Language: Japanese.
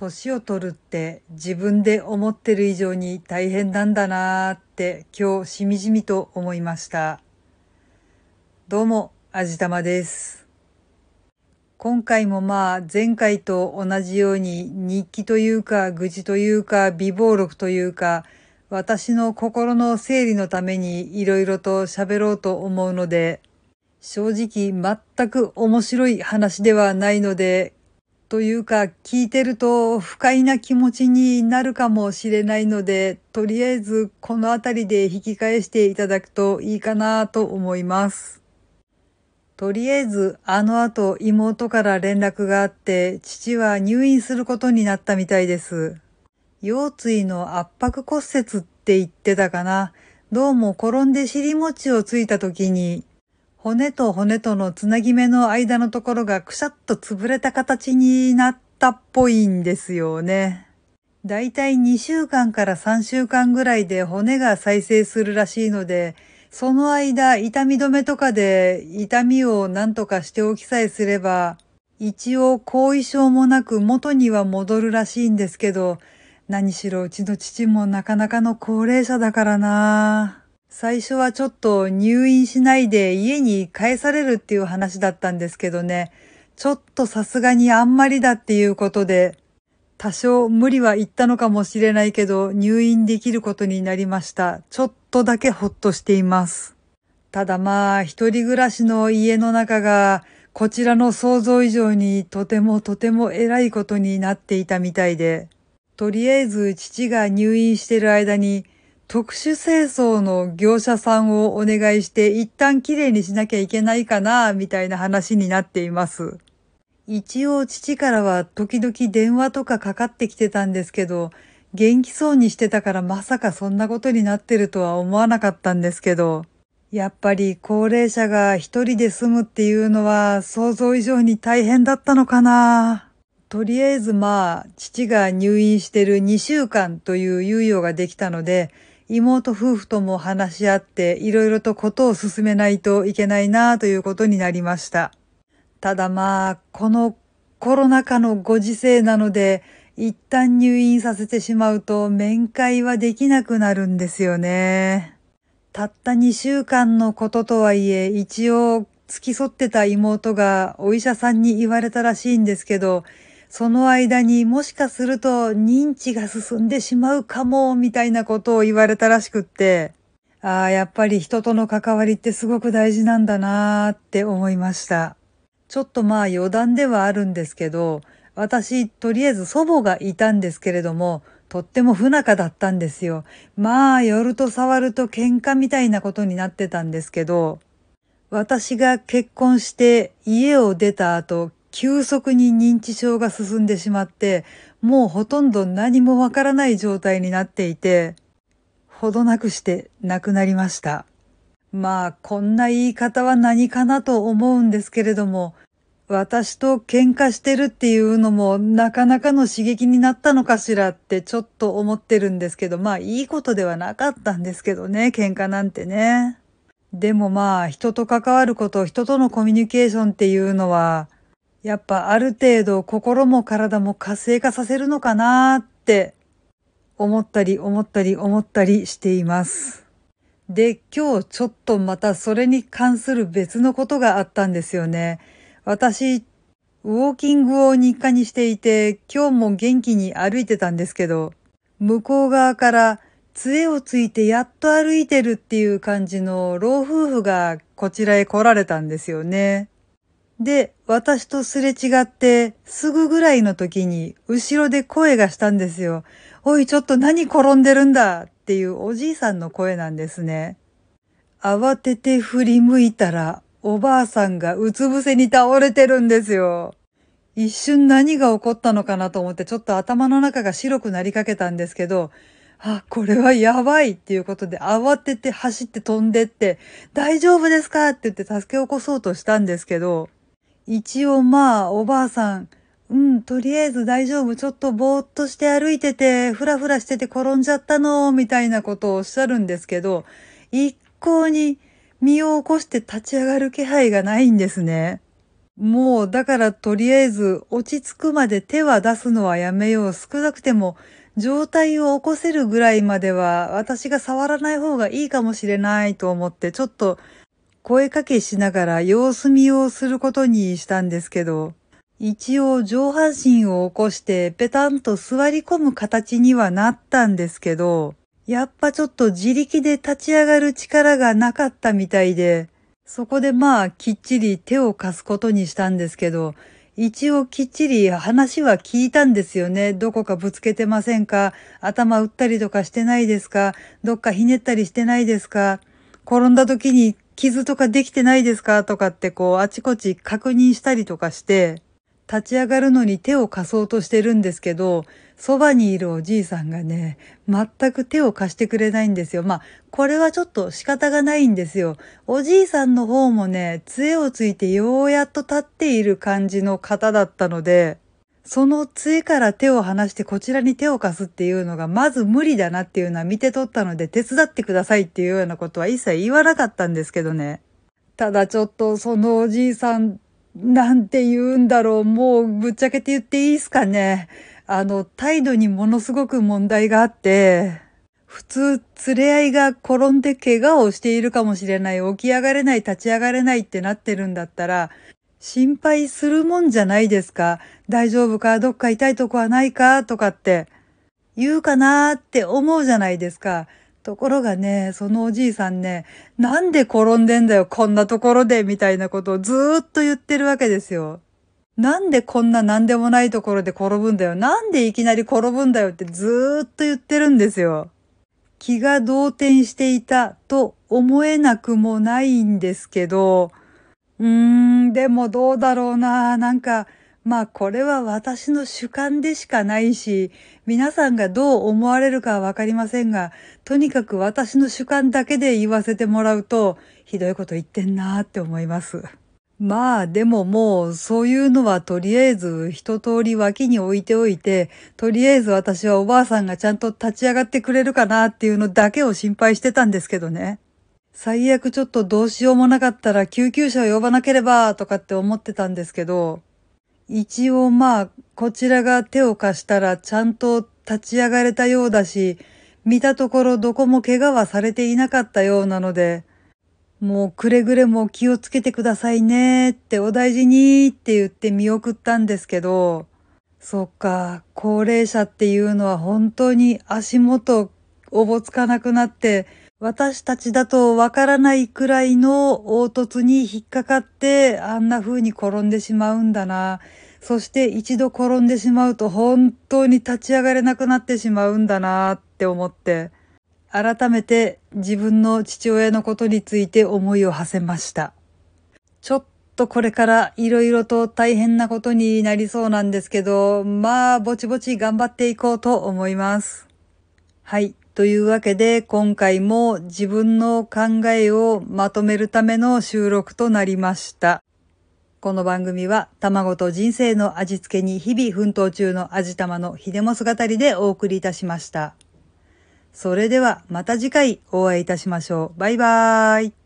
年を取るって自分で思ってる以上に大変なんだなーって今日しみじみと思いました。どうも、あじたまです。今回もまあ前回と同じように日記というか愚痴というか微暴録というか私の心の整理のために色々と喋ろうと思うので正直全く面白い話ではないのでというか、聞いてると不快な気持ちになるかもしれないので、とりあえずこの辺りで引き返していただくといいかなと思います。とりあえず、あの後妹から連絡があって、父は入院することになったみたいです。腰椎の圧迫骨折って言ってたかな。どうも転んで尻餅をついた時に骨と骨とのつなぎ目の間のところがくしゃっと潰れた形になったっぽいんですよね。だいたい2週間から3週間ぐらいで骨が再生するらしいので、その間痛み止めとかで痛みを何とかしておきさえすれば、一応後遺症もなく元には戻るらしいんですけど、何しろうちの父もなかなかの高齢者だからなぁ最初はちょっと入院しないで家に帰されるっていう話だったんですけどね、ちょっとさすがにあんまりだっていうことで、多少無理は言ったのかもしれないけど入院できることになりました。ちょっとだけほっとしています。ただまあ、一人暮らしの家の中がこちらの想像以上にとてもとても偉いことになっていたみたいで、とりあえず父が入院してる間に特殊清掃の業者さんをお願いして一旦きれいにしなきゃいけないかな、みたいな話になっています。一応父からは時々電話とかかかってきてたんですけど、元気そうにしてたからまさかそんなことになってるとは思わなかったんですけど、やっぱり高齢者が一人で住むっていうのは想像以上に大変だったのかな。とりあえずまあ、父が入院してる2週間という猶予ができたので、妹夫婦とも話し合っていろいろとことを進めないといけないなということになりました。ただまあ、このコロナ禍のご時世なので、一旦入院させてしまうと面会はできなくなるんですよね。たった2週間のこととはいえ、一応付き添ってた妹がお医者さんに言われたらしいんですけど、その間にもしかすると認知が進んでしまうかも、みたいなことを言われたらしくって、ああ、やっぱり人との関わりってすごく大事なんだなーって思いました。ちょっとまあ余談ではあるんですけど、私、とりあえず祖母がいたんですけれども、とっても不仲だったんですよ。まあ、夜と触ると喧嘩みたいなことになってたんですけど、私が結婚して家を出た後、急速に認知症が進んでしまって、もうほとんど何もわからない状態になっていて、ほどなくして亡くなりました。まあ、こんな言い方は何かなと思うんですけれども、私と喧嘩してるっていうのもなかなかの刺激になったのかしらってちょっと思ってるんですけど、まあいいことではなかったんですけどね、喧嘩なんてね。でもまあ人と関わること、人とのコミュニケーションっていうのは、やっぱある程度心も体も活性化させるのかなって思ったり思ったり思ったりしています。で、今日ちょっとまたそれに関する別のことがあったんですよね。私、ウォーキングを日課にしていて、今日も元気に歩いてたんですけど、向こう側から杖をついてやっと歩いてるっていう感じの老夫婦がこちらへ来られたんですよね。で、私とすれ違ってすぐぐらいの時に後ろで声がしたんですよ。おい、ちょっと何転んでるんだ？っていうおじいさんの声なんですね。慌てて振り向いたらおばあさんがうつ伏せに倒れてるんですよ。一瞬何が起こったのかなと思ってちょっと頭の中が白くなりかけたんですけど、あ、これはやばいっていうことで慌てて走って飛んでって、大丈夫ですか？って言って助け起こそうとしたんですけど、一応まあ、おばあさん、うん、とりあえず大丈夫。ちょっとぼーっとして歩いてて、ふらふらしてて転んじゃったの、みたいなことをおっしゃるんですけど、一向に身を起こして立ち上がる気配がないんですね。もうだからとりあえず落ち着くまで手は出すのはやめよう。少なくても状態を起こせるぐらいまでは私が触らない方がいいかもしれないと思ってちょっと声かけしながら様子見をすることにしたんですけど、一応上半身を起こしてペタンと座り込む形にはなったんですけど、やっぱちょっと自力で立ち上がる力がなかったみたいで、そこでまあきっちり手を貸すことにしたんですけど、一応きっちり話は聞いたんですよね。どこかぶつけてませんか？頭打ったりとかしてないですか？どっかひねったりしてないですか？転んだ時に傷とかできてないですかとかってこうあちこち確認したりとかして、立ち上がるのに手を貸そうとしてるんですけど、そばにいるおじいさんがね、全く手を貸してくれないんですよ。まあ、これはちょっと仕方がないんですよ。おじいさんの方もね、杖をついてようやっと立っている感じの方だったので、その杖から手を離してこちらに手を貸すっていうのがまず無理だなっていうのは見て取ったので手伝ってくださいっていうようなことは一切言わなかったんですけどね。ただちょっとそのおじいさんなんて言うんだろう。もうぶっちゃけて言っていいですかね。あの、態度にものすごく問題があって、普通、連れ合いが転んで怪我をしているかもしれない、起き上がれない、立ち上がれないってなってるんだったら、心配するもんじゃないですか。大丈夫か？どっか痛いとこはないか？とかって、言うかなって思うじゃないですか。ところがね、そのおじいさんね、なんで転んでんだよ、こんなところで、みたいなことをずーっと言ってるわけですよ。なんでこんな何でもないところで転ぶんだよ？なんでいきなり転ぶんだよってずーっと言ってるんですよ。気が動転していたと思えなくもないんですけど、うーん、でもどうだろうな。なんか、まあこれは私の主観でしかないし、皆さんがどう思われるかはわかりませんが、とにかく私の主観だけで言わせてもらうと、ひどいこと言ってんなーって思います。まあでももうそういうのはとりあえず一通り脇に置いておいて、とりあえず私はおばあさんがちゃんと立ち上がってくれるかなっていうのだけを心配してたんですけどね。最悪ちょっとどうしようもなかったら救急車を呼ばなければとかって思ってたんですけど、一応まあ、こちらが手を貸したらちゃんと立ち上がれたようだし、見たところどこも怪我はされていなかったようなので、もうくれぐれも気をつけてくださいねってお大事にって言って見送ったんですけど、そっか、高齢者っていうのは本当に足元おぼつかなくなって、私たちだとわからないくらいの凹凸に引っかかってあんな風に転んでしまうんだな。そして一度転んでしまうと本当に立ち上がれなくなってしまうんだなって思って、改めて自分の父親のことについて思いを馳せました。ちょっとこれから色々と大変なことになりそうなんですけど、まあぼちぼち頑張っていこうと思います。はい。というわけで、今回も自分の考えをまとめるための収録となりました。この番組は、卵と人生の味付けに日々奮闘中の味玉の秀も姿りでお送りいたしました。それではまた次回お会いいたしましょう。バイバーイ。